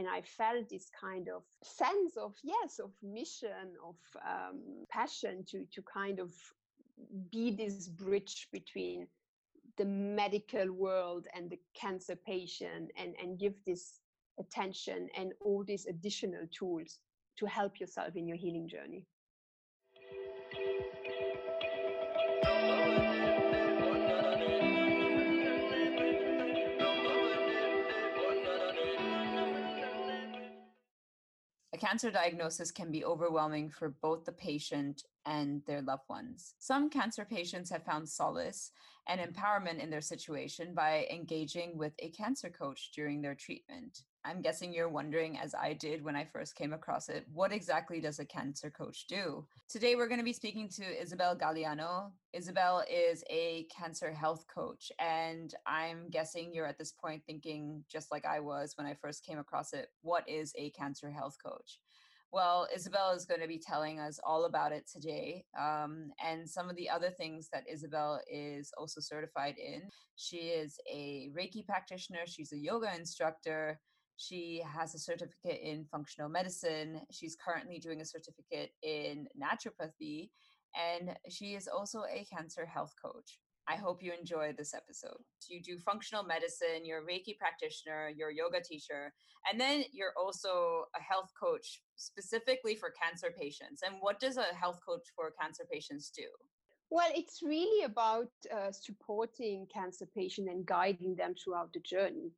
and I felt this kind of sense of yes, of mission, of um, passion to to kind of be this bridge between the medical world and the cancer patient and and give this attention and all these additional tools to help yourself in your healing journey cancer diagnosis can be overwhelming for both the patient and their loved ones. Some cancer patients have found solace and empowerment in their situation by engaging with a cancer coach during their treatment. I'm guessing you're wondering, as I did when I first came across it, what exactly does a cancer coach do? Today, we're going to be speaking to Isabel Galliano. Isabel is a cancer health coach, and I'm guessing you're at this point thinking, just like I was when I first came across it, what is a cancer health coach? Well, Isabel is going to be telling us all about it today um, and some of the other things that Isabel is also certified in. She is a Reiki practitioner, she's a yoga instructor, she has a certificate in functional medicine. She's currently doing a certificate in naturopathy. And she is also a cancer health coach. I hope you enjoy this episode. You do functional medicine, you're a Reiki practitioner, you're a yoga teacher, and then you're also a health coach specifically for cancer patients. And what does a health coach for cancer patients do? Well, it's really about uh, supporting cancer patients and guiding them throughout the journey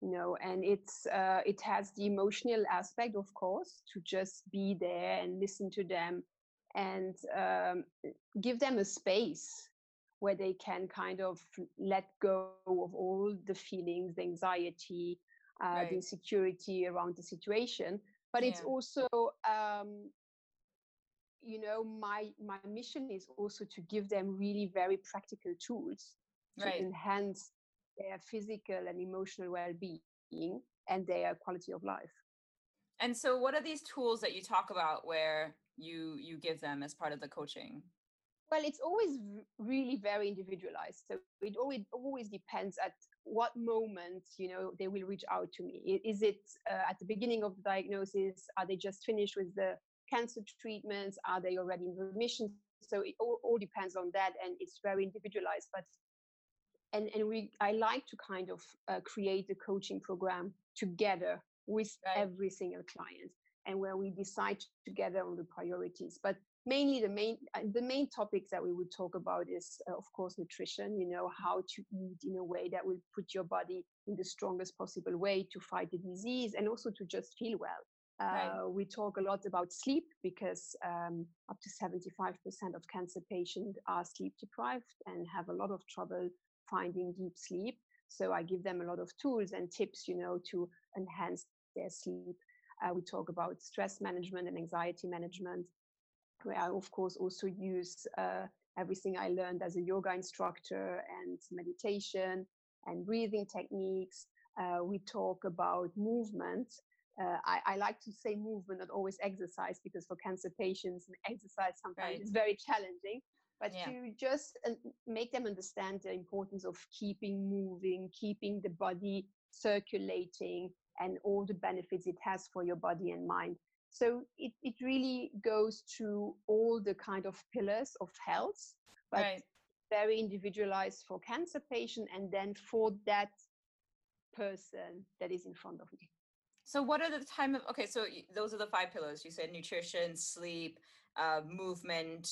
you know and it's uh, it has the emotional aspect of course to just be there and listen to them and um, give them a space where they can kind of let go of all the feelings the anxiety uh, right. the insecurity around the situation but yeah. it's also um, you know my my mission is also to give them really very practical tools to right. enhance their physical and emotional well-being and their quality of life. And so what are these tools that you talk about where you you give them as part of the coaching? Well it's always really very individualized. So it always always depends at what moment you know they will reach out to me. Is it uh, at the beginning of the diagnosis? Are they just finished with the cancer treatments? Are they already in remission? So it all, all depends on that and it's very individualized but and and we i like to kind of uh, create the coaching program together with right. every single client and where we decide together on the priorities but mainly the main uh, the main topics that we would talk about is uh, of course nutrition you know how to eat in a way that will put your body in the strongest possible way to fight the disease and also to just feel well uh, right. We talk a lot about sleep because um, up to 75% of cancer patients are sleep deprived and have a lot of trouble finding deep sleep. So I give them a lot of tools and tips, you know, to enhance their sleep. Uh, we talk about stress management and anxiety management, where I, of course, also use uh, everything I learned as a yoga instructor and meditation and breathing techniques. Uh, we talk about movement. Uh, I, I, like to say movement, not always exercise, because for cancer patients, exercise sometimes right. is very challenging but yeah. to just uh, make them understand the importance of keeping moving, keeping the body circulating, and all the benefits it has for your body and mind. So it, it really goes through all the kind of pillars of health, but right. very individualized for cancer patient and then for that person that is in front of me. So what are the time of okay, so those are the five pillars. You said nutrition, sleep, uh, movement,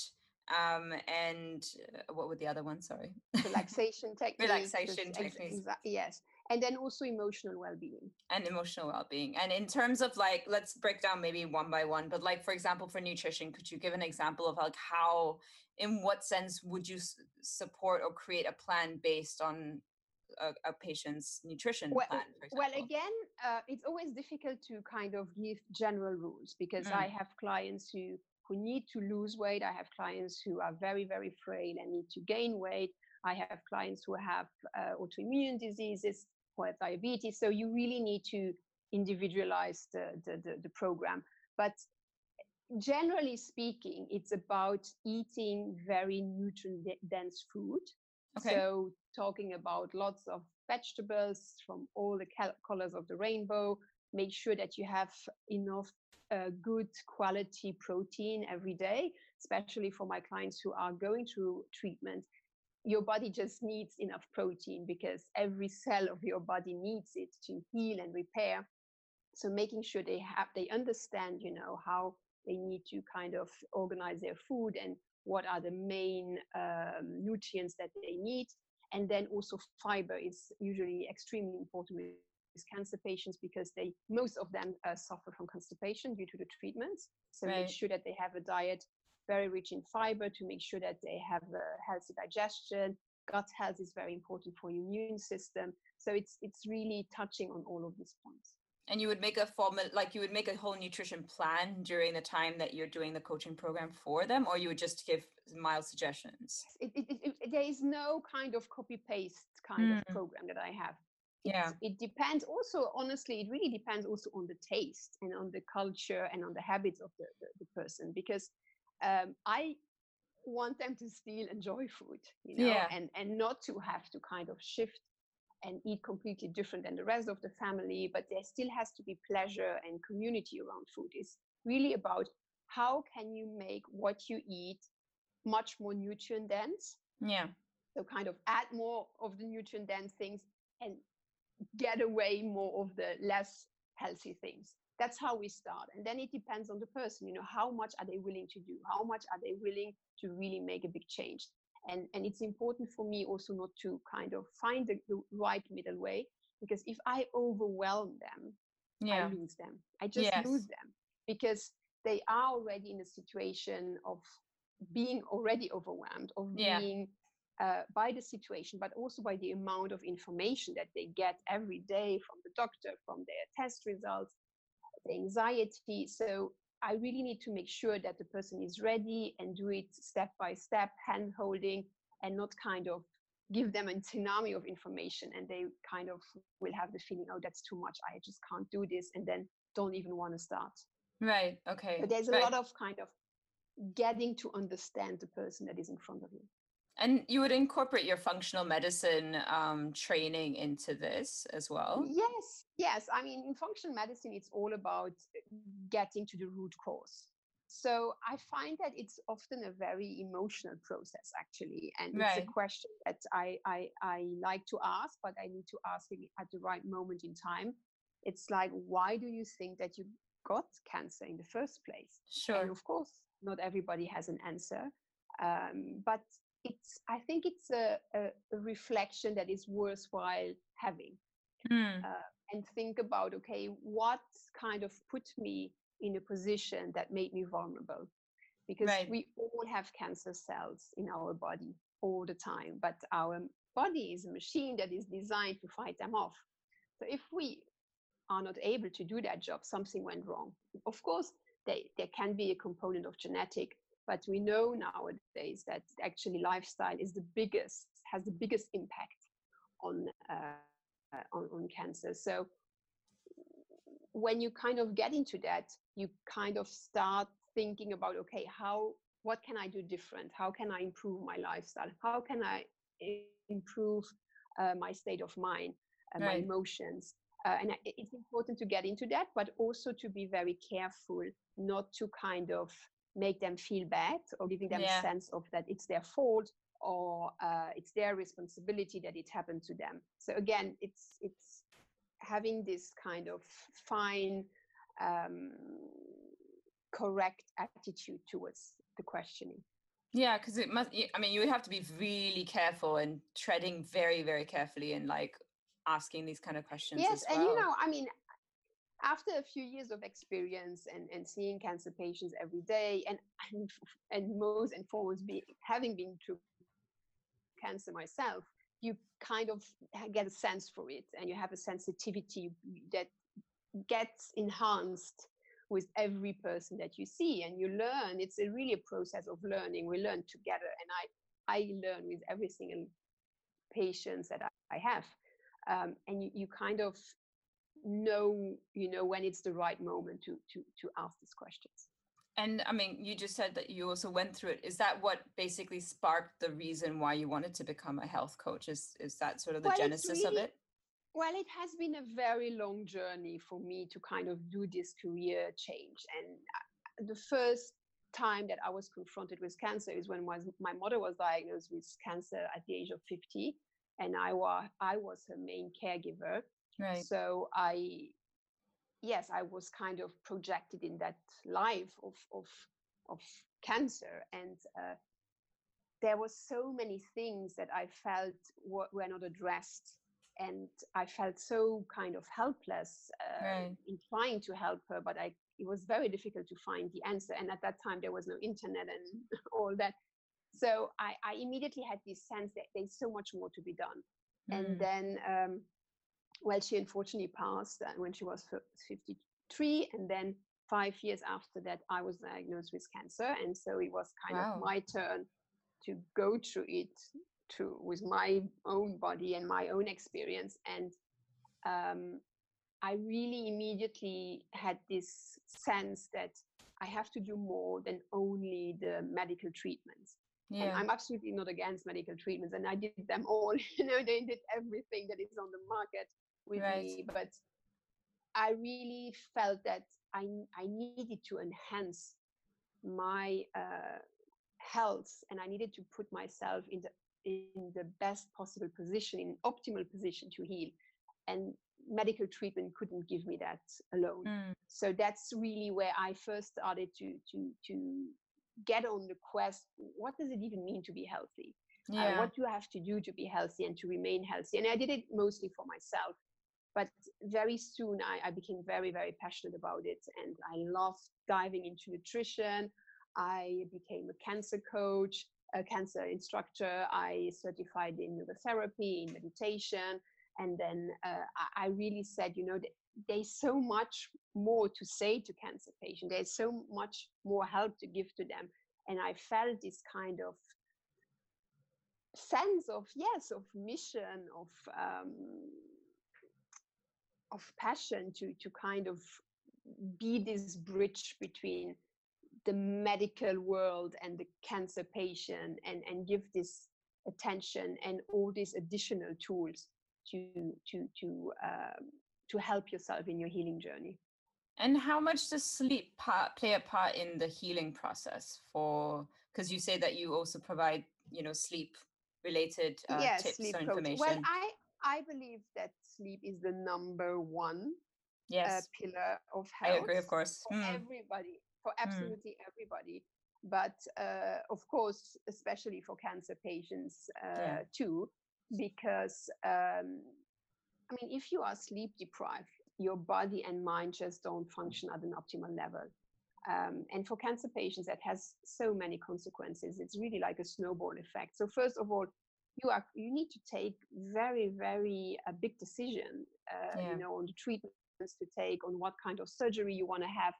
um, and uh, what were the other ones? Sorry. Relaxation techniques. Relaxation techniques. Yes. And then also emotional well-being. And emotional well-being. And in terms of like, let's break down maybe one by one. But like, for example, for nutrition, could you give an example of like how, in what sense would you s- support or create a plan based on a, a, patient's nutrition well, plan. well, again, uh, it's always difficult to kind of give general rules because mm. I have clients who who need to lose weight. I have clients who are very, very frail and need to gain weight. I have clients who have uh, autoimmune diseases, who have diabetes. So you really need to individualize the, the, the, the program. But generally speaking, it's about eating very nutrient dense food. Okay. So talking about lots of vegetables from all the colors of the rainbow, make sure that you have enough uh, good quality protein every day, especially for my clients who are going through treatment. Your body just needs enough protein because every cell of your body needs it to heal and repair. So making sure they have they understand, you know, how they need to kind of organize their food and what are the main um, nutrients that they need. And then also fiber is usually extremely important cancer patients because they most of them uh, suffer from constipation due to the treatments. So right. make sure that they have a diet very rich in fiber to make sure that they have a healthy digestion. Gut health is very important for your immune system. So it's it's really touching on all of these points and you would make a formal like you would make a whole nutrition plan during the time that you're doing the coaching program for them or you would just give mild suggestions it, it, it, there is no kind of copy paste kind mm. of program that i have yeah. It depends also honestly it really depends also on the taste and on the culture and on the habits of the, the, the person because um, i want them to still enjoy food you know yeah. and and not to have to kind of shift and eat completely different than the rest of the family but there still has to be pleasure and community around food. It's really about how can you make what you eat much more nutrient dense yeah. so kind of add more of the nutrient dense things and get away more of the less healthy things that's how we start and then it depends on the person you know how much are they willing to do how much are they willing to really make a big change and and it's important for me also not to kind of find the, the right middle way because if i overwhelm them yeah. i lose them i just yes. lose them because they are already in a situation of being already overwhelmed of yeah. being uh, by the situation but also by the amount of information that they get every day from the doctor from their test results the anxiety so I really need to make sure that the person is ready and do it step by step, hand holding, and not kind of give them a tsunami of information and they kind of will have the feeling, oh, that's too much. I just can't do this. And then don't even want to start. Right. Okay. But there's a right. lot of kind of getting to understand the person that is in front of you. And you would incorporate your functional medicine um, training into this as well? Yes, yes. I mean, in functional medicine, it's all about uh, getting to the root cause. So I find that it's often a very emotional process, actually, and right. it's a question that I, I I like to ask, but I need to ask it at the right moment in time. It's like, why do you think that you got cancer in the first place? Sure. And of course, not everybody has an answer, um, but it's i think it's a, a, reflection that is worthwhile having mm. uh, and think about okay what kind of put me in a position that made me vulnerable because right. we all have cancer cells in our body all the time but our body is a machine that is designed to fight them off so if we are not able to do that job something went wrong of course they, there can be a component of genetic but we know nowadays that actually lifestyle is the biggest has the biggest impact on uh, on, on cancer. So when you kind of get into that you kind of start thinking about okay how what can i do different? How can i improve my lifestyle? How can i improve uh, my state of mind uh, right. my emotions? Uh, and it's important to get into that but also to be very careful not to kind of make them feel bad or giving them yeah. a sense of that it's their fault or uh, it's their responsibility that it happened to them so again it's it's having this kind of fine um, correct attitude towards the questioning yeah because it must i mean you have to be really careful and treading very very carefully and like asking these kind of questions yes well. and you know i mean after a few years of experience and, and seeing cancer patients every day and and, and most and foremost be, having been through cancer myself you kind of get a sense for it and you have a sensitivity that gets enhanced with every person that you see and you learn. It's a really a process of learning. We learn together and i i learn with every single patients that i, I have. Um, and you, you kind of know you know when it's the right moment to to to ask these questions. And i mean you just said that you also went through it. Is that what basically sparked the reason why you wanted to become a health coach? Is is that sort of the well, genesis really, of it? Well, it has been a very long journey for me to kind of do this career change. And uh, the first time that I was confronted with cancer is when was, my mother was diagnosed with cancer at the age of 50, and I was I was her main caregiver. Right. So I, yes, I was kind of projected in that life of of of cancer, and uh, there was so many things that I felt were, were not addressed and I felt so kind of helpless uh, right. in trying to help her, but I it was very difficult to find the answer. And at that time, there was no internet and all that. So I, I immediately had this sense that there's so much more to be done. Mm. And then, um, well, she unfortunately passed uh, when she was 53. And then five years after that, I was diagnosed with cancer. And so it was kind wow. of my turn to go through it to with my own body and my own experience and um, i really immediately had this sense that i have to do more than only the medical treatments yeah. and i'm absolutely not against medical treatments and i did them all you know they did everything that is on the market with right. me but i really felt that i i needed to enhance my uh, health and i needed to put myself in the in the best possible position, in optimal position to heal. And medical treatment couldn't give me that alone. Mm. So that's really where I first started to to to get on the quest. What does it even mean to be healthy? Uh, yeah. Uh, what do I have to do to be healthy and to remain healthy? And I did it mostly for myself. But very soon I, I became very, very passionate about it. And I loved diving into nutrition. I became a cancer coach a cancer instructor. I certified in the therapy, in meditation. And then uh, I really said, you know, there's so much more to say to cancer patients. There's so much more help to give to them. And I felt this kind of sense of, yes, of mission, of, um, of passion to, to kind of be this bridge between the medical world and the cancer patient and, and give this attention and all these additional tools to to to um, to help yourself in your healing journey. And how much does sleep part, play a part in the healing process for because you say that you also provide you know sleep related uh, yes, tips sleep or information well i i believe that sleep is the number one uh, yes. uh, pillar of health i agree of course for mm. everybody for mm. absolutely mm. everybody but uh, of course especially for cancer patients uh, yeah. too because um, i mean if you are sleep deprived your body and mind just don't function at an optimal level um, and for cancer patients that has so many consequences it's really like a snowball effect so first of all you are you need to take very very a big decision uh, yeah. you know on the treatments to take on what kind of surgery you want to have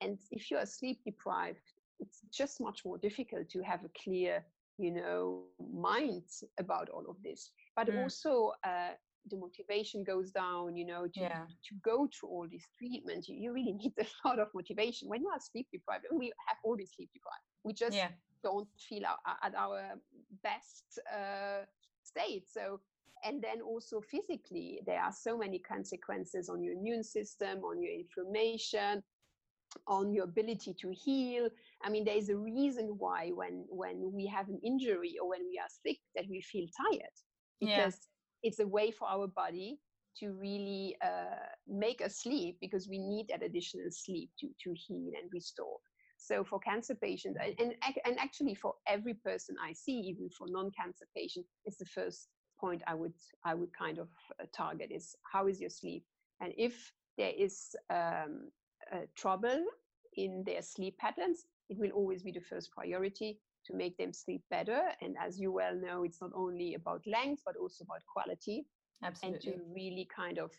and if you are sleep deprived it's just much more difficult to have a clear you know mind about all of this but mm. also uh, the motivation goes down you know to, yeah. to go through all these treatments you, you, really need a lot of motivation when you are sleep deprived and we have always sleep deprived we just yeah. don't feel our, at our best uh, state. So and then also physically there are so many consequences on your immune system on your inflammation on your ability to heal. I mean there is a reason why when when we have an injury or when we are sick that we feel tired. Because yeah. it's a way for our body to really uh, make us sleep because we need that additional sleep to to heal and restore so for cancer patients and, and, and actually for every person i see even for non-cancer patients it's the first point i would i would kind of uh, target is how is your sleep and if there is um, uh, trouble in their sleep patterns, it will always be the first priority to make them sleep better. And as you well know, it's not only about length, but also about quality. Absolutely. And to really kind of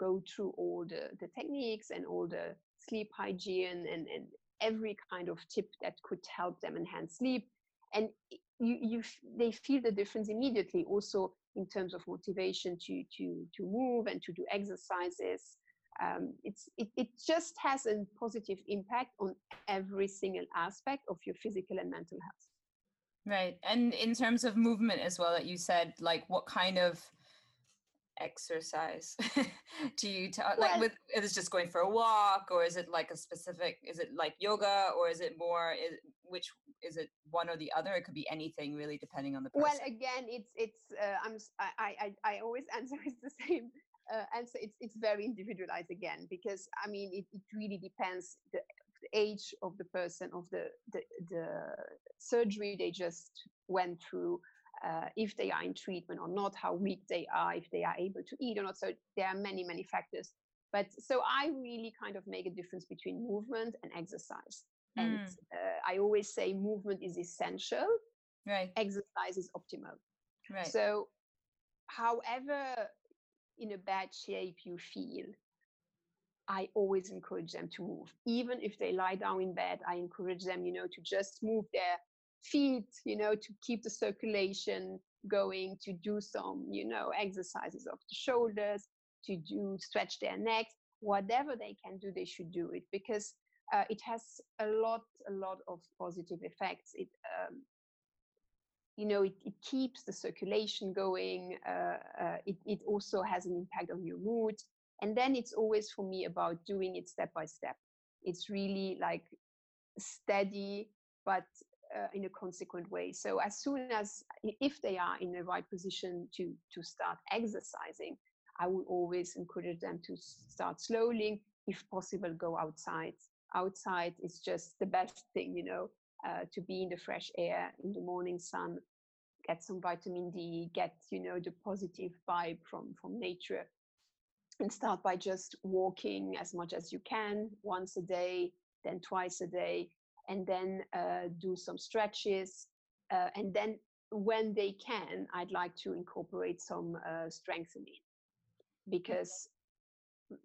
go through all the, the techniques and all the sleep hygiene and, and every kind of tip that could help them enhance sleep. And you, you, they feel the difference immediately also in terms of motivation to, to, to move and to do exercises. Um, it's it, it just has a positive impact on every single aspect of your physical and mental health. Right. And in terms of movement as well that you said like what kind of exercise. Do you tell Well- like with is it just going for a walk or is it like a specific is it like yoga or is it more is which is it one or the other? It could be anything really depending on the person. well again it's it's uh, i'm i i always answer is the same uh, answer it's it's very individualized again because i mean it, it really depends the, the age of the person of the the, the surgery they just went through uh, if they are in treatment or not how weak they are if they are able to eat or not. So there are many many factors. But so i really kind of make a difference between movement and exercise. And Mm. uh, i always say movement is essential. Right. Exercise is optimal. Right. So, however in a bad shape you feel, I always encourage them to move. Even if they lie down in bed, I encourage them, you know, to just move their feet, you know, to keep the circulation going, to do some, you know, exercises of the shoulders, to do stretch their necks, whatever they can do, they should do it because uh, it has a lot, a lot of positive effects. It um, you know, it, it keeps the circulation going. Uh, uh, it, it also has an impact on your mood. And then it's always for me about doing it step by step. It's really like steady, but uh, in a consequent way. So as soon as, if they are in the right position to to start exercising, I will always encourage them to start slowly. If possible, go outside. Outside is just the best thing, you know uh, to be in the fresh air in the morning sun get some vitamin d get you know the positive vibe from from nature and start by just walking as much as you can once a day then twice a day and then uh, do some stretches uh, and then when they can i'd like to incorporate some uh, strengthening because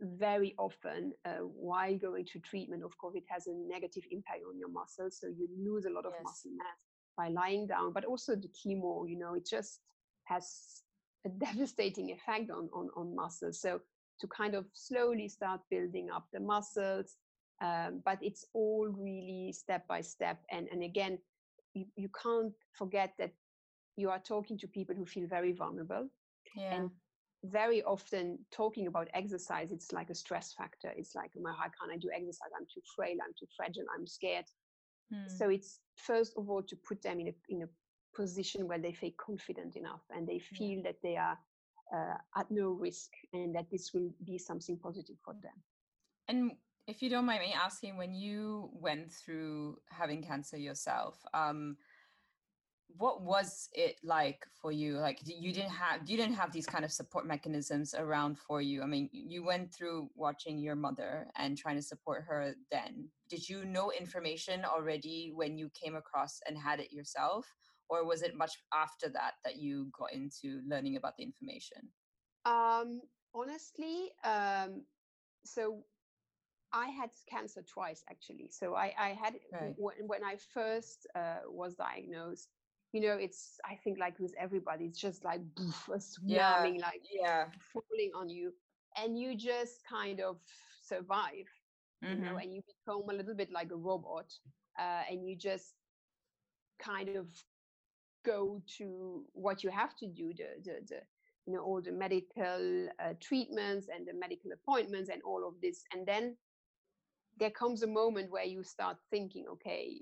very often uh, while going to treatment of covid has a negative impact on your muscles so you lose a lot of Yes. muscle mass by lying down but also the chemo you know it just has a devastating effect on on, on muscles so to kind of slowly start building up the muscles um, but it's all really step by step. And and again you, you can't forget that you are talking to people who feel very vulnerable. Yeah. and very often talking about exercise it's like a stress factor. It's like "Oh my, how can i do exercise? I'm too frail i'm too fragile i'm scared. Hmm. so it's first of all to put them in a in a position where they feel confident enough and they Yeah. feel that they are uh, at no risk and that this will be something positive for them. And if you don't mind me asking, when you went through having cancer yourself, um, what was it like for you? Like you didn't have you didn't have these kind of support mechanisms around for you. I mean, you went through watching your mother and trying to support her. Then, did you know information already when you came across and had it yourself, or was it much after that that you got into learning about the information? Um, honestly, um, so I had cancer twice actually. So I, I had Right. when, when I first uh, was diagnosed. You know, it's I think like with everybody, it's just like poof, a Yeah, like Yeah. falling on you, and you just kind of survive. You know, Mhm. and you become a little bit like a robot, uh, and you just kind of go to what you have to do the the, the you know all the medical uh, treatments and the medical appointments and all of this and then there comes a moment where you start thinking okay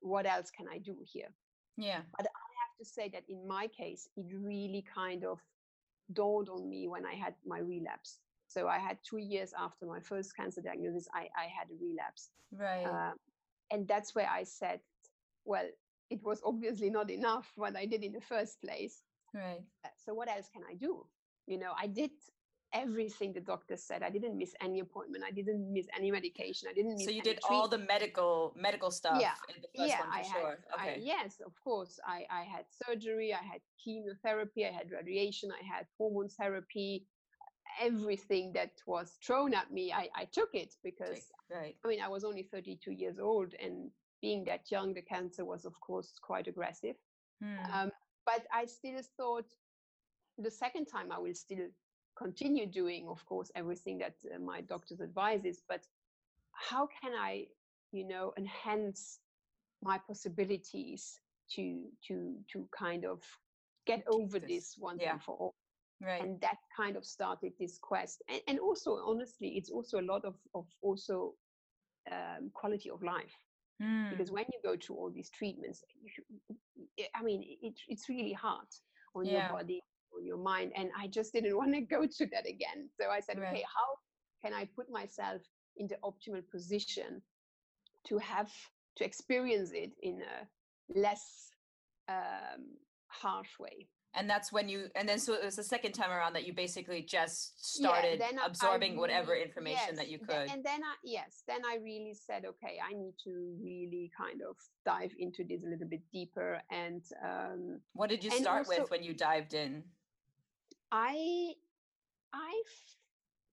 what else can i do here Yeah. But I have to say that in my case it really kind of dawned on me when i had my relapse so i had two years after my first cancer diagnosis i, I had a relapse Right. um, and that's where I said, well, it was obviously not enough what I did in the first place. right. Uh, So what else can I do? You know, I did everything the doctor said. I didn't miss any appointment. I didn't miss any medication. I didn't miss So you did all the medical medical stuff Yeah, in the first yeah, one for I sure. had. I, yes, of course. I, I had surgery. I had chemotherapy. I had radiation. I had hormone therapy. Everything that was thrown at me, I, I took it because Right. I mean, I was only 32 years old, and being that young, the cancer was, of course, quite aggressive. Hmm. Um, but I still thought the second time I will still continue doing, of course, everything that uh, my doctor's advises. But how can I, you know, enhance my possibilities to to to kind of get over this. this once Yeah. and for all? right and that kind of started this quest and, and also honestly it's also a lot of, of also um, quality of life Mm, because when you go through all these treatments you, i mean it, it's really hard on Yeah. your body your mind and i just didn't want to go to that again so i said Right. okay how can i put myself in the optimal position to have to experience it in a less um, harsh way and that's when you and then so it was the second time around that you basically just started then I- I absorbing whatever information that you could and then I yes, then I really said, okay, I need to really kind of dive into this a little bit deeper. And um, what did you start with when you dived in I I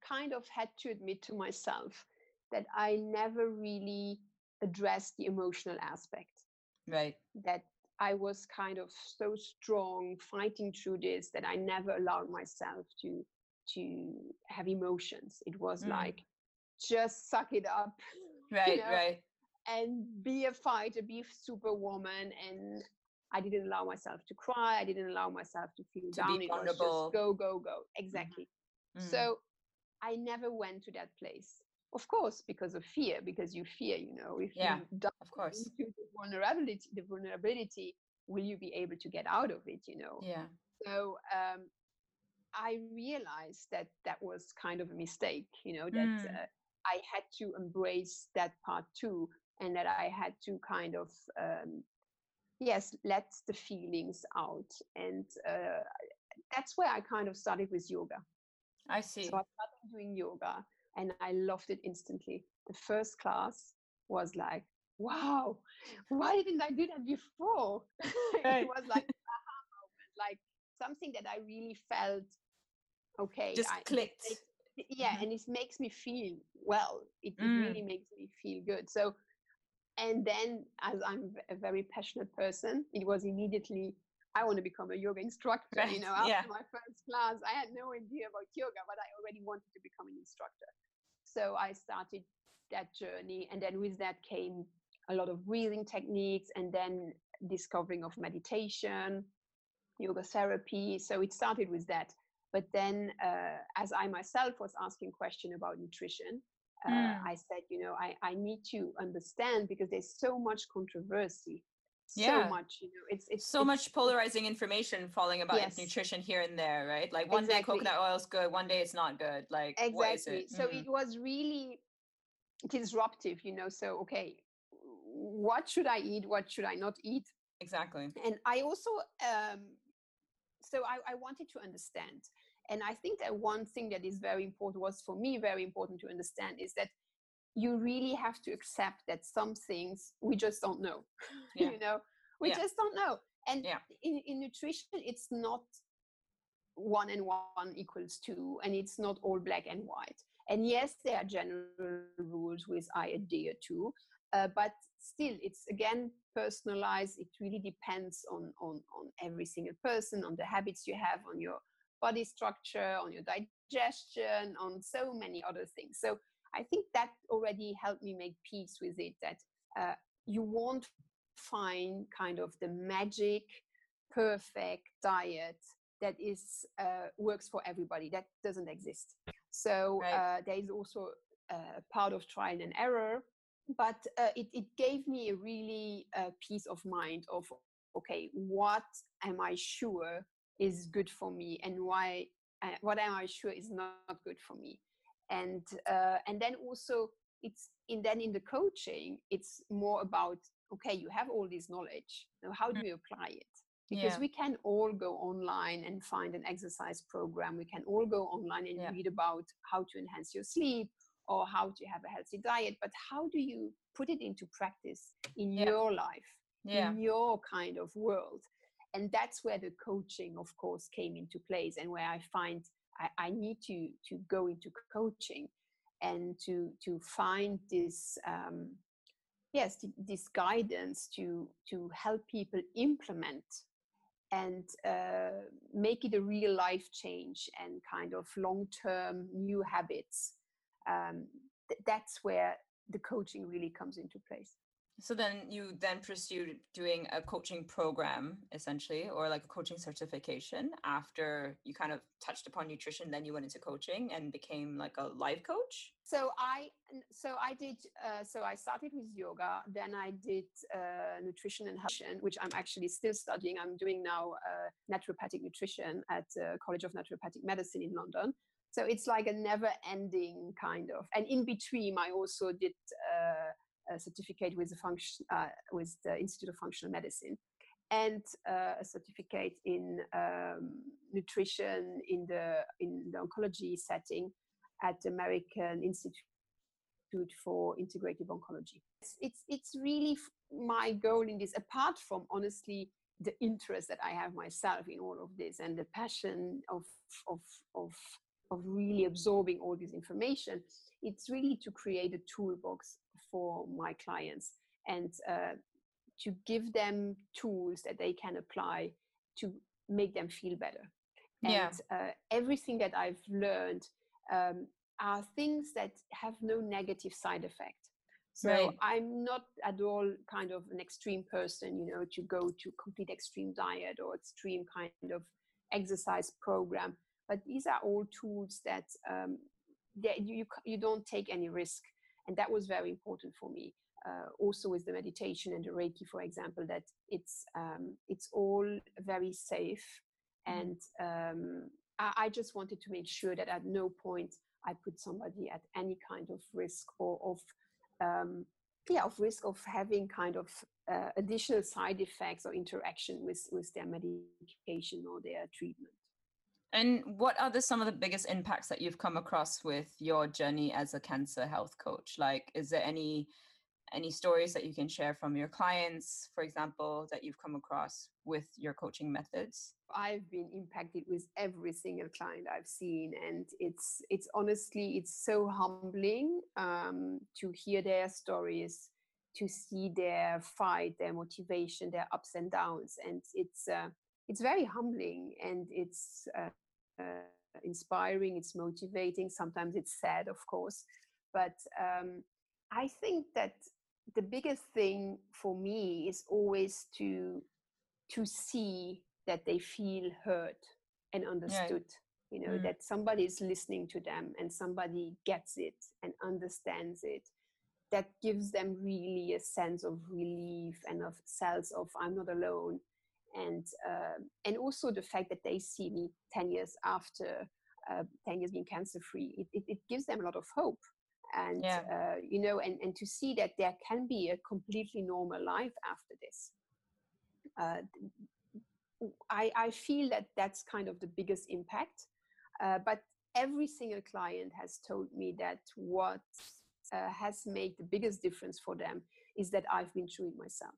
kind of had to admit to myself that I never really addressed the emotional aspect. right That I was kind of so strong fighting through this that I never allowed myself to to have emotions. It was Mm. like just suck it up right know, right and be a fighter, be a superwoman. And I didn't allow myself to cry. I didn't allow myself to feel To be down. It was just vulnerable. go, go, go. Exactly. Mm, So I never went to that place. Of course, because of fear, because you fear, you know, if Yeah, you dive of course into the vulnerability, the vulnerability, will you be able to get out of it, you know? yeah So um, I realized that that was kind of a mistake, you know, that Mm. uh, I had to embrace that part too, and that I had to kind of, um, yes, let the feelings out. And uh, that's where I kind of started with yoga. i see So I started doing yoga and I loved it instantly. The first class was like, wow, why didn't I do that before? It was like aha moment, like something that I really felt okay. just I, clicked makes- yeah, Mhm. and it makes me feel well. It, it Mm. really makes me feel good. So, and then as I'm a very passionate person, it was immediately I want to become a yoga instructor. You know, after yeah. my first class, I had no idea about yoga, but I already wanted to become an instructor. So I started that journey, and then with that came a lot of breathing techniques, and then discovering of meditation, yoga therapy. So it started with that. But then, uh, as I myself was asking question about nutrition, uh, Mm. I said, you know, I, I need to understand because there's so much controversy, so much, you know, it's it's so it's- much polarizing information falling about Yes. nutrition here and there right? Like one day coconut oil is good one day it's not good. Like what is exactly. it? So Mhm. it was really disruptive you know so okay what should i eat? What should i not eat? Exactly. And i also um so I, I wanted to understand and i think that one thing that is very important was for me very important to understand is that you really have to accept that some things we just don't know Yeah. you know we Yeah. just don't know and Yeah. in, in nutrition it's not one and one equals two and it's not all black and white and yes there are general rules which i adhere to uh, but still it's again personalized it really depends on, on on every single person on the habits you have on your body structure on your digestion on so many other things. So i think that already helped me make peace with it that uh, you won't find kind of the magic perfect diet that is uh, works for everybody. That doesn't exist. So Right. uh, there is also a part of trial and error but uh, it, it gave me a really uh, peace of mind of okay what am i sure is good for me and why uh, what am i sure is not good for me and uh, and then also it's in then in the coaching it's more about okay you have all this knowledge now how do you apply it because Yeah. we can all go online and find an exercise program we can all go online and Yeah. read about how to enhance your sleep or how to have a healthy diet but how do you put it into practice in Yeah. your life in your kind of world and that's where the coaching of course came into place and where i find i, I need to to go into coaching and to to find this um, yes this guidance to to help people implement and uh, make it a real life change and kind of long term new habits. Um, th- that's where the coaching really comes into place So then you then pursued doing a coaching program essentially or like a coaching certification after you kind of touched upon nutrition then you went into coaching and became like a life coach? So I so I did uh, so I started with yoga then I did uh, nutrition and health which I'm actually still studying. I'm doing now uh, naturopathic nutrition at uh, College of Naturopathic Medicine in London. So it's like a never ending kind of and in between I also did uh, a certificate with the function uh, with the Institute of Functional Medicine, and uh, a certificate in um, nutrition in the in the oncology setting at the American Institute for Integrative Oncology. It's it's, it's really my goal in this. Apart from honestly the interest that I have myself in all of this and the passion of of of of really absorbing all this information, it's really to create a toolbox for my clients and uh, to give them tools that they can apply to make them feel better. Yeah. And uh, everything that I've learned um, are things that have no negative side effect. So Right. I'm not at all kind of an extreme person, you know, to go to complete extreme diet or extreme kind of exercise program. But these are all tools that um, that you you you don't take any risk, and that was very important for me. Uh, also with the meditation and the Reiki, for example, that it's um, it's all very safe, Mhm. and um, I, I just wanted to make sure that at no point I put somebody at any kind of risk or of um, yeah of risk of having kind of uh, additional side effects or interaction with with their medication or their treatment. And what are the some of the biggest impacts that you've come across with your journey as a cancer health coach? Like, is there any any stories that you can share from your clients, for example, that you've come across with your coaching methods? I've been impacted with every single client I've seen, and it's it's honestly it's so humbling um, to hear their stories, to see their fight, their motivation, their ups and downs, and it's uh, it's very humbling and it's uh, inspiring. It's motivating. Sometimes it's sad, of course, but um, I think that the biggest thing for me is always to to see that they feel heard and understood you know Mm. that somebody is listening to them and somebody gets it and understands it that gives them really a sense of relief and of sense of i'm not alone and uh, and also the fact that they see me 10 years after uh, 10 years being cancer free it, it, it gives them a lot of hope and Yeah. uh, you know and, and to see that there can be a completely normal life after this uh, I, I feel that that's kind of the biggest impact. Uh, but every single client has told me that what uh, has made the biggest difference for them is that I've been through it myself.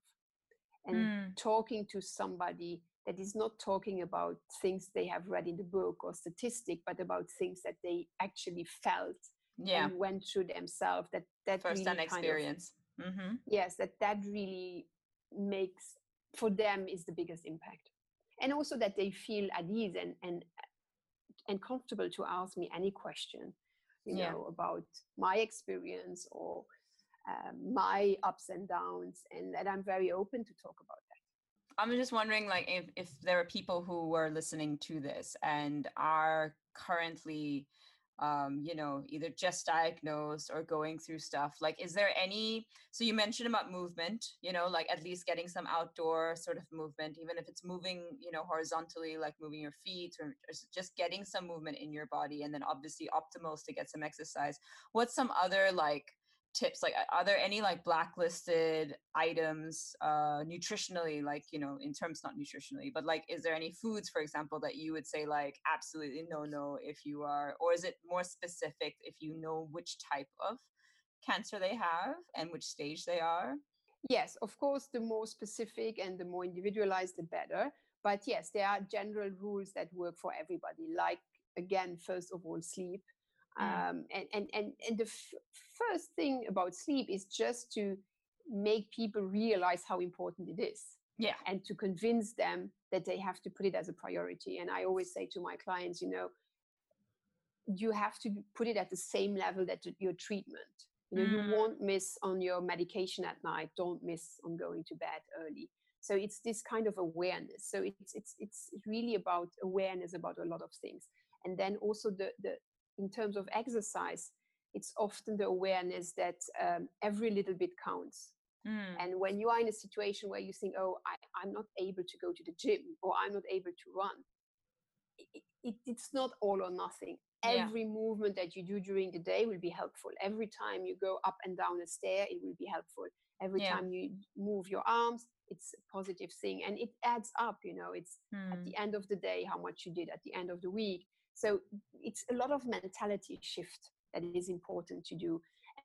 And Mm. talking to somebody that is not talking about things they have read in the book or statistic, but about things that they actually felt Yeah, and went through themselves. That that first really kind of- experience. hmm yes that that really makes for them is the biggest impact and also that they feel at ease and and and comfortable to ask me any question you Yeah. know about my experience or um, my ups and downs and that i'm very open to talk about that I'm just wondering, like, if if there are people who are listening to this and are currently, um, you know, either just diagnosed or going through stuff. Like, is there any? So you mentioned about movement, you know, like at least getting some outdoor sort of movement, even if it's moving, you know, horizontally, like moving your feet or just- just getting some movement in your body, and then obviously optimal is to get some exercise. What's some other like tips like are there any like blacklisted items uh nutritionally like you know in terms not nutritionally but like is there any foods for example that you would say like absolutely no no if you are or is it more specific if you know which type of cancer they have and which stage they are yes of course the more specific and the more individualized the better but yes there are general rules that work for everybody like again first of all sleep Mm. um, and, and and and the f- first thing about sleep is just to make people realize how important it is yeah. and to convince them that they have to put it as a priority. And i always say to my clients you know you have to put it at the same level that your treatment. You know Mm. you won't miss on your medication at night. Don't miss on going to bed early. So it's this kind of awareness. So it's it's it's really about awareness about a lot of things. And then also the the in terms of exercise it's often the awareness that um, every little bit counts Mm. and when you are in a situation where you think oh I, i'm not able to go to the gym or i'm not able to run it, it, it's not all or nothing Yeah. every movement that you do during the day will be helpful every time you go up and down a stair it will be helpful every Yeah. time you move your arms it's a positive thing and it adds up you know it's at Mm. the end of the day how much you did at the end of the week so it's a lot of mentality shift that is important to do.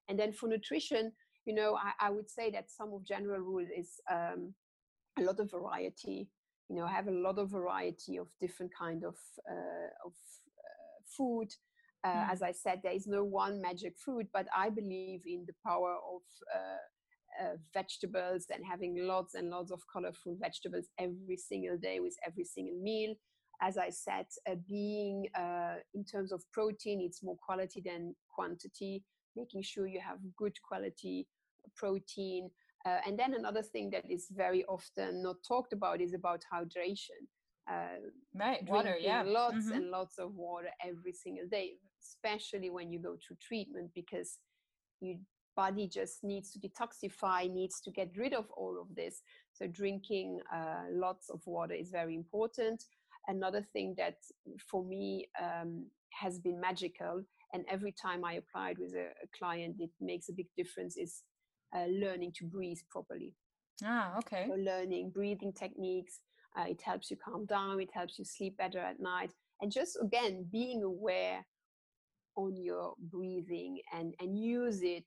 And then for nutrition you know i, I would say that some of general rule is um, a lot of variety. You know have a lot of variety of different kind of uh, of uh, food. Uh, Mm. as i said there is no one magic food but i believe in the power of uh, uh, vegetables and having lots and lots of colorful vegetables every single day with every single meal as i said uh, being uh, in terms of protein it's more quality than quantity making sure you have good quality protein uh, and then another thing that is very often not talked about is about hydration uh, Right. Water. Yeah. lots Mhm. and lots of water every single day especially when you go through treatment because your body just needs to detoxify needs to get rid of all of this so drinking uh, lots of water is very important another thing that for me um, has been magical and every time i applied with a, a client it makes a big difference is uh, learning to breathe properly Ah. Okay. so learning breathing techniques uh, it helps you calm down it helps you sleep better at night and just again being aware on your breathing and and use it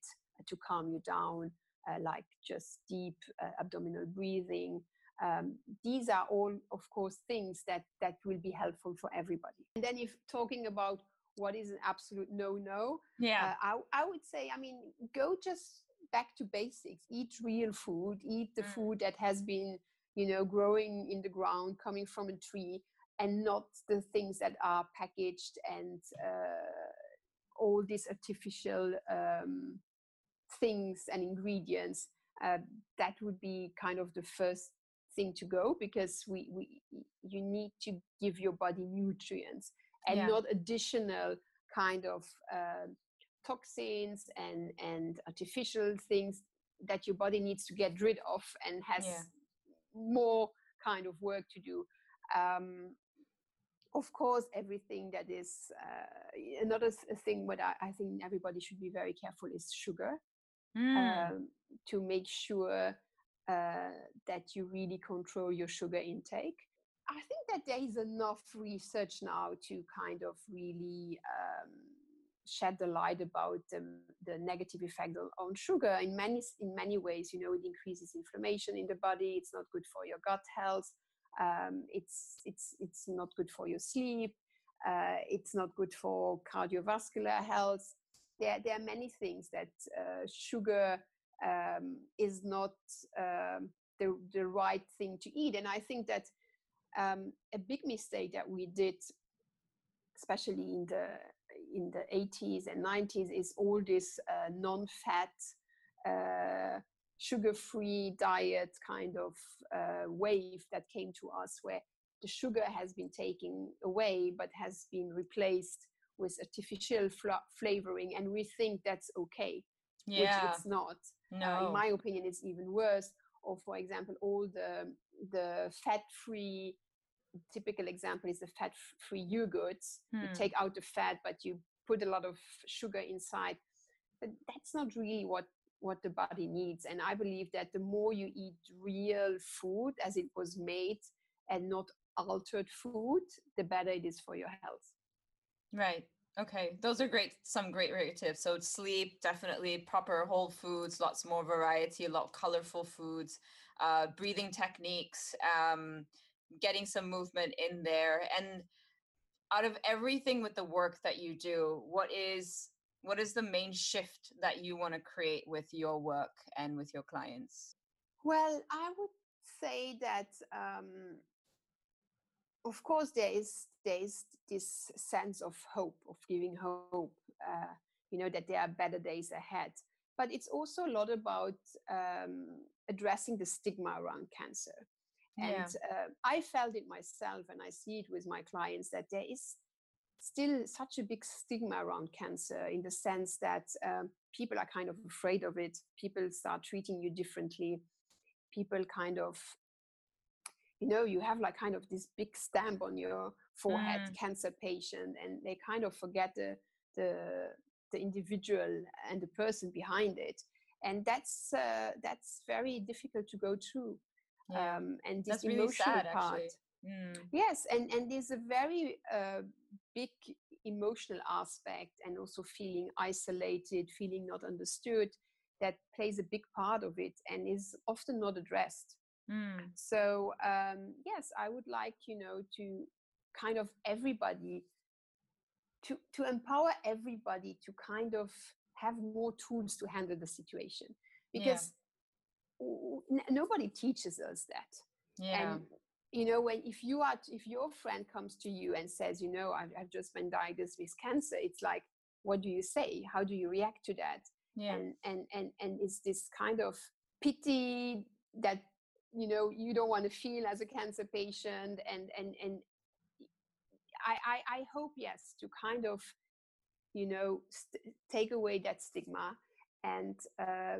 to calm you down uh, like just deep uh, abdominal breathing um, these are all of course things that that will be helpful for everybody and then if talking about what is an absolute no no Yeah. uh, I, I would say i mean go just back to basics eat real food eat the Mm. food that has been you know growing in the ground coming from a tree and not the things that are packaged and uh, all these artificial um, things and ingredients uh, that would be kind of the first thing to go because we, we you need to give your body nutrients and Yeah. not additional kind of um toxins and and artificial things that your body needs to get rid of and has Yeah. more kind of work to do um, of course everything that is uh, another thing what I, I think everybody should be very careful is sugar Mm. um, to make sure uh, that you really control your sugar intake. I think that there is enough research now to kind of really um, shed the light about the, the negative effect on, sugar in many in many ways. You know, it increases inflammation in the body. It's not good for your gut health. Um, it's it's it's not good for your sleep. Uh, it's not good for cardiovascular health there, there are many things that uh, sugar um, is not um, the, the right thing to eat. And I think that um, a big mistake that we did, especially in the in the 80s and 90s, is all this uh, non-fat, uh, sugar-free diet kind of uh, wave that came to us, where the sugar has been taken away but has been replaced with artificial fla- flavoring and we think that's okay Yeah. which it's not no. uh, in my opinion it's even worse or for example all the the fat free typical example is the fat free yogurts you Hmm. take out the fat but you put a lot of sugar inside but that's not really what what the body needs and i believe that the more you eat real food as it was made and not altered food the better it is for your health Right. Okay. Those are great. Some great great tips. So sleep, definitely proper whole foods, lots more variety, a lot of colorful foods, uh, breathing techniques, um, getting some movement in there. And out of everything with the work that you do, what is what is the main shift that you want to create with your work and with your clients? Well, I would say that um, of course there is there is this sense of hope of giving hope uh, you know that there are better days ahead but it's also a lot about um, addressing the stigma around cancer. And Yeah. uh, I felt it myself, and I see it with my clients that there is still such a big stigma around cancer in the sense that um, people are kind of afraid of it. People start treating you differently. People kind of, you know, you have like kind of this big stamp on your forehead, Mm. cancer patient, and they kind of forget the the the individual and the person behind it. And that's uh, that's very difficult to go through. Yeah. Um, and this That's really emotional sad, part. actually. Mm. Yes, and and there's a very uh, big emotional aspect, and also feeling isolated, feeling not understood, that plays a big part of it, and is often not addressed. Mm. So um, yes, I would like you know to kind of everybody to to empower everybody to kind of have more tools to handle the situation Yeah. because nobody teaches us that Yeah. and you know when if you are if your friend comes to you and says you know I've, I've just been diagnosed with cancer it's like what do you say how do you react to that yeah. and and and and it's this kind of pity that you know you don't want to feel as a cancer patient and and and i i, I hope yes to kind of you know st- take away that stigma and uh,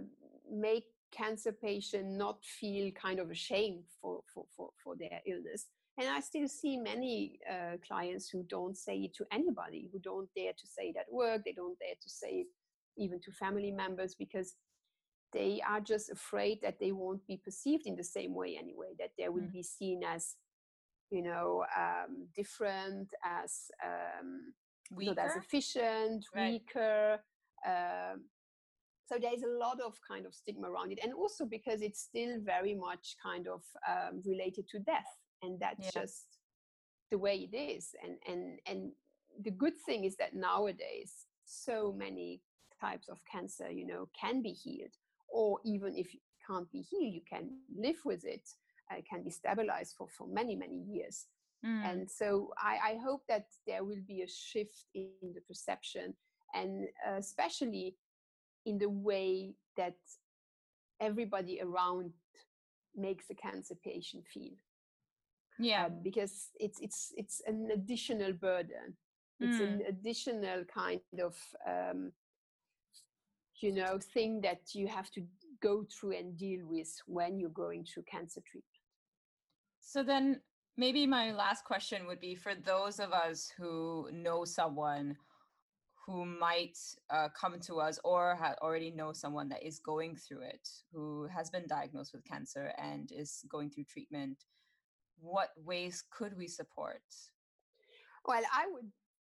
make cancer patient not feel kind of ashamed for for for, for their illness. And i still see many uh, clients who don't say it to anybody who don't dare to say it at work they don't dare to say it even to family members because they are just afraid that they won't be perceived in the same way anyway that they will Mm. be seen as you know um, different as um, not as efficient Right. weaker um, so there's a lot of kind of stigma around it and also because it's still very much kind of um, related to death and that's Yeah. just the way it is and and and the good thing is that nowadays so many types of cancer you know can be healed or even if you can't be healed you can live with it uh, can be stabilized for for many many years Mm. and so I, I hope that there will be a shift in the perception and uh, especially in the way that everybody around makes a cancer patient feel yeah. uh, because it's it's it's an additional burden it's Mm. an additional kind of um, you know thing that you have to go through and deal with when you're going through cancer treatment So then maybe my last question would be for those of us who know someone who might uh, come to us or ha- already know someone that is going through it, who has been diagnosed with cancer and is going through treatment, what ways could we support? Well, I would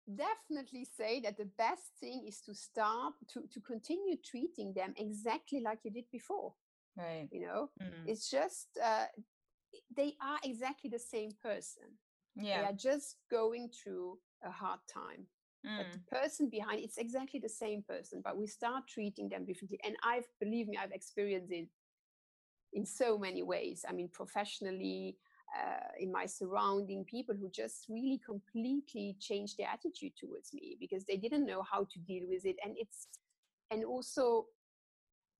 definitely say that the best thing is to start to, to continue treating them exactly like you did before. Right. You know, Mm. it's just uh, they are exactly the same person. Yeah. They are just going through a hard time. But Mm. the person behind it's exactly the same person, but we start treating them differently. And I've believe me, I've experienced it in so many ways. I mean, professionally, uh, in my surrounding, people who just really completely changed their attitude towards me because they didn't know how to deal with it. And it's and also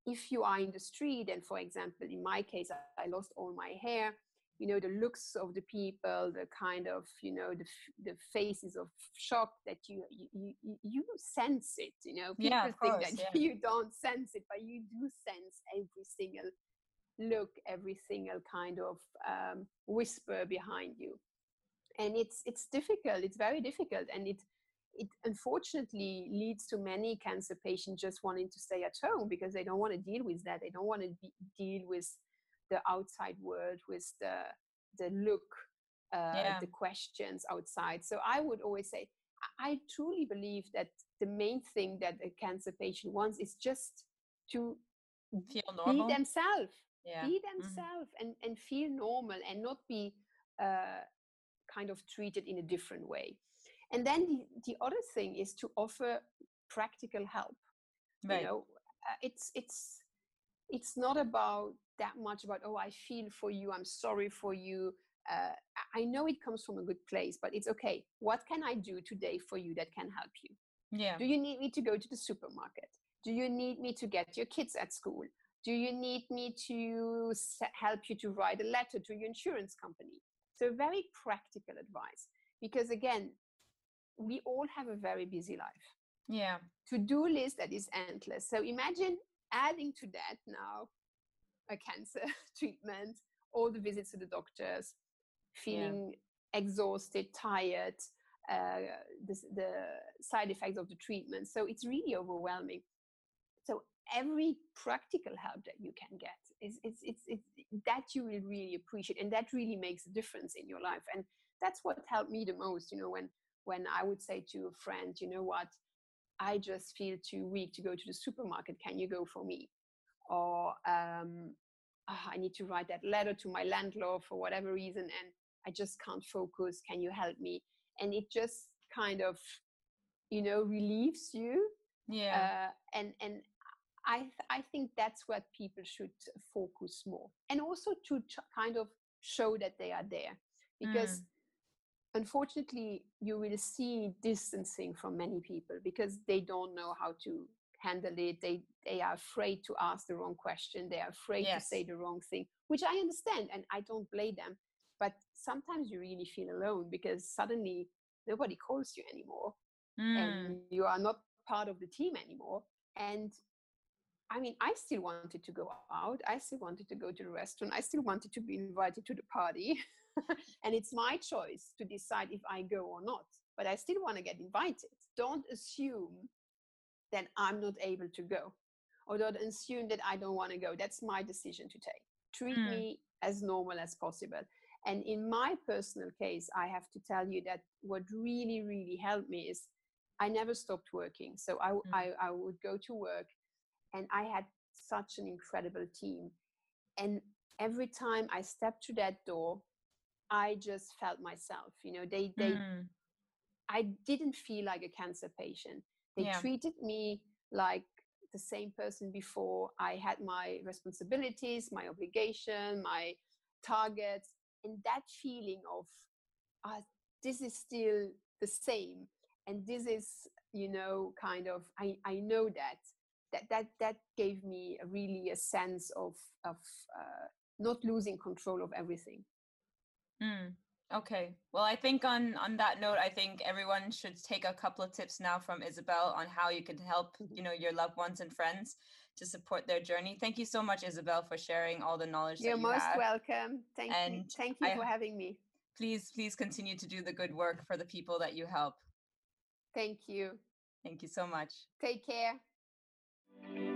if you are in the street, and for example, in my case, I, I lost all my hair. You know the looks of the people, the kind of you know the the faces of shock that you you you, sense it. You know people Yeah, think course, that yeah. you don't sense it, but you do sense every single look, every single kind of um, whisper behind you, and it's it's difficult. It's very difficult, and it it unfortunately leads to many cancer patients just wanting to stay at home because they don't want to deal with that. They don't want to be, deal with the outside world, with the the look, uh, Yeah. the questions outside. So I would always say, I- truly believe that the main thing that a cancer patient wants is just to Feel be normal. themselves yeah. be Mhm. themselves and, and feel normal and not be uh, kind of treated in a different way. And then the, the other thing is to offer practical help. Right. You know, uh, it's it's it's not about that much about oh I feel for you, I'm sorry for you. Uh, I know it comes from a good place, but it's okay. What can I do today for you that can help you? yeah. Do you need me to go to the supermarket? do you need me to get your kids at school do you need me to help you to write a letter to your insurance company? So very practical advice because again we all have a very busy life. Yeah. To do list that is endless. So imagine adding to that now a cancer treatment all the visits to the doctors feeling yeah. exhausted tired uh, the, the side effects of the treatment. So it's really overwhelming so every practical help that you can get is it's, it's, it's that you will really appreciate and that really makes a difference in your life. And that's what helped me the most you know when when i would say to a friend you know what? I just feel too weak to go to the supermarket. Can you go for me? Or um, oh, i need to write that letter to my landlord for whatever reason and i just can't focus. Can you help me? And it just kind of you know relieves you yeah. uh, and and I, th- I think that's what people should focus more and also to ch- kind of show that they are there because mm. unfortunately you will see distancing from many people because they don't know how to handle it they they are afraid to ask the wrong question they are afraid yes. to say the wrong thing which i understand and i don't blame them but sometimes you really feel alone because suddenly nobody calls you anymore mm. and you are not part of the team anymore and I mean, I still wanted to go out. I still wanted to go to the restaurant. I still wanted to be invited to the party. and it's my choice to decide if I go or not. But I still want to get invited. Don't assume that I'm not able to go or don't assume that I don't want to go. That's my decision to take. Treat mm. me as normal as possible. And in my personal case, I have to tell you that what really, really helped me is I never stopped working. So I, mm. I, I would go to work and I had such an incredible team. And every time I stepped to that door, I just felt myself. You know, they they mm. I didn't feel like a cancer patient. They yeah. treated me like the same person before. I had my responsibilities, my obligation, my targets, and that feeling of uh, this is still the same and this is you know kind of i i know that that that that gave me really a sense of of uh, not losing control of everything. Mm, okay. Well i think on on that note i think everyone should take a couple of tips now from isabel on how you can help mm-hmm. you know your loved ones and friends to support their journey. Thank you so much isabel for sharing all the knowledge you're you most have. welcome. Thank and you thank you I, for having me. please please continue to do the good work for the people that you help. Thank you. Thank you so much. Take care Thank you.